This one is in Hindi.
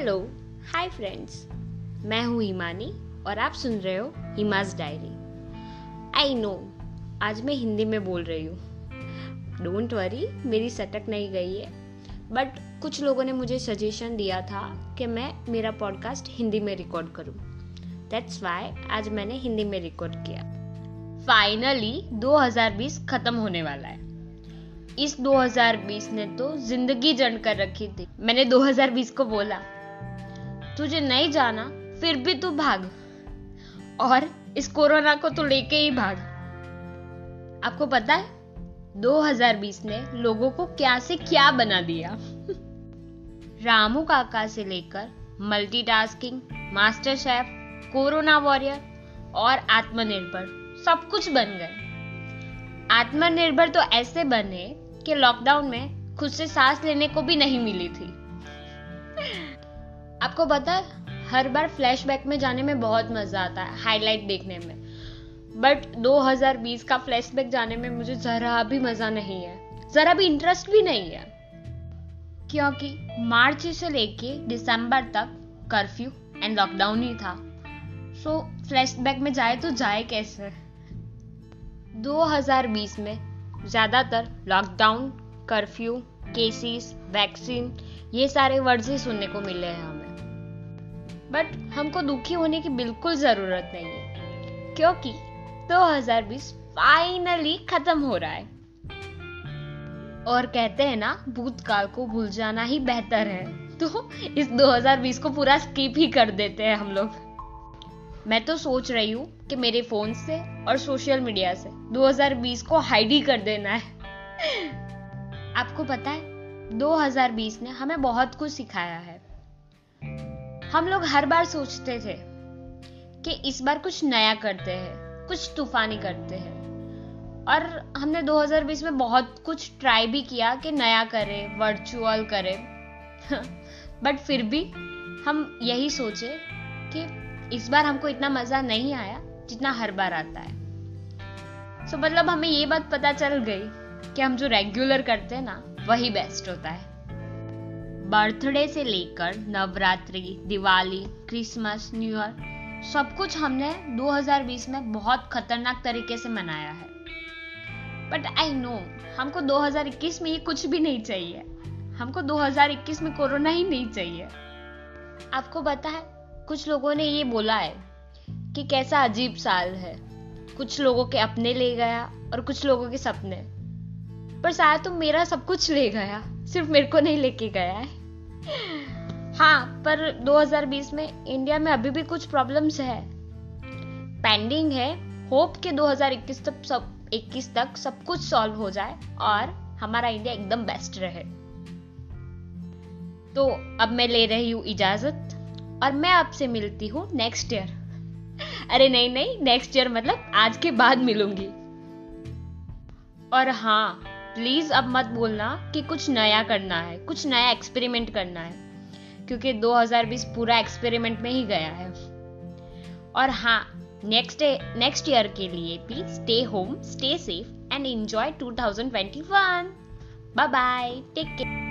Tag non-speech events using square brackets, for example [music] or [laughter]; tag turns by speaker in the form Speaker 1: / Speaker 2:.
Speaker 1: हेलो हाय फ्रेंड्स मैं हूँ हिमानी और आप सुन रहे हो हिमाज डायरी। आई नो आज मैं हिंदी में बोल रही हूँ। डोंट वरी मेरी सटक नहीं गई है। बट कुछ लोगों ने मुझे सजेशन दिया था कि मैं मेरा पॉडकास्ट हिंदी में रिकॉर्ड करूँ। दैट्स वाई आज मैंने हिंदी में रिकॉर्ड किया। फाइनली 2020 खत्म होने वाला है। इस 2020 ने तो ज़िंदगी जन कर रखी थी। मैंने 2020 को बोला। तुझे नहीं जाना, फिर भी तू भाग। और इस कोरोना को तो लेके ही भाग। आपको पता है 2020 ने लोगों को क्या से क्या बना दिया। [laughs] रामू काका से लेकर multitasking master chef corona warrior और आत्मनिर्भर सब कुछ बन गए। आत्मनिर्भर तो ऐसे बने कि लॉकडाउन में खुद से सांस लेने को भी नहीं मिली थी। आपको पता है हर बार फ्लैशबैक में जाने में बहुत मज़ा आता है हाईलाइट देखने में। बट 2020 का फ्लैशबैक जाने में मुझे जरा भी मज़ा नहीं है। जरा भी इंटरेस्ट भी नहीं है। क्योंकि मार्च से लेके दिसंबर तक कर्फ्यू एंड लॉकडाउन ही था। सो so, फ्लैशबैक में जाए तो जाए कैसे? 2020 में ज़्यादातर लॉकडाउन कर्फ्यू केसेस वैक्सीन ये सारे वर्ड ही सुनने को मिले हैं हमें। बट हमको दुखी होने की बिल्कुल ज़रूरत नहीं है। क्योंकि 2020 फाइनली खत्म हो रहा है। और कहते हैं ना, भूतकाल को भूल जाना ही बेहतर है। तो इस 2020 को पूरा स्किप ही कर देते हैं हम लोग। मैं तो सोच रही हूँ कि मेरे फ़ोन से और सोशल मीडिया से 2020 को हाइड ही कर देना है। आपको पता है 2020 ने हमें बहुत कुछ सिखाया है। हम लोग हर बार सोचते थे कि इस बार कुछ नया करते हैं कुछ तूफानी करते हैं। और हमने 2020 में बहुत कुछ ट्राई भी किया कि नया करें वर्चुअल करें। [laughs] बट फिर भी हम यही सोचे कि इस बार हमको इतना मज़ा नहीं आया जितना हर बार आता है। सो so, मतलब हमें ये बात पता चल गई कि हम जो रेगुलर करते हैं ना वही बेस्ट होता है। बर्थडे से लेकर Navratri, Diwali, Christmas, new year, सब कुछ हमने 2020 में बहुत खतरनाक तरीके से मनाया है। बट आई नो हमको 2021 में ये कुछ भी नहीं चाहिए। हमको 2021 में कोरोना ही नहीं चाहिए। आपको पता है, कुछ लोगों ने ये बोला है कि कैसा अजीब साल है। कुछ लोगों के अपने ले गया और कुछ लोगों के सपने। पर शायद तो मेरा सब कुछ ले गया, सिर्फ़ मेरे को नहीं लेके गया है। हाँ पर 2020 में इंडिया में अभी भी कुछ प्रॉब्लम्स है। पेंडिंग है। होप के 2021 तक सब 21 तक सब कुछ सॉल्व हो जाए और हमारा इंडिया एकदम बेस्ट रहे। तो अब मैं ले रही हूँ इजाज़त और मैं आपसे मिलती हूँ नेक्स्ट ईयर अरे नहीं नहीं नेक्स्ट ईयर मतलब आज के बाद मिलूँगी। और हाँ प्लीज़ अब मत बोलना कि कुछ नया करना है, कुछ नया एक्सपेरिमेंट करना है, क्योंकि 2020 पूरा एक्सपेरिमेंट में ही गया है। और हाँ नेक्स्ट नेक्स्ट ईयर के लिए भी stay home stay safe and enjoy 2021 bye bye take care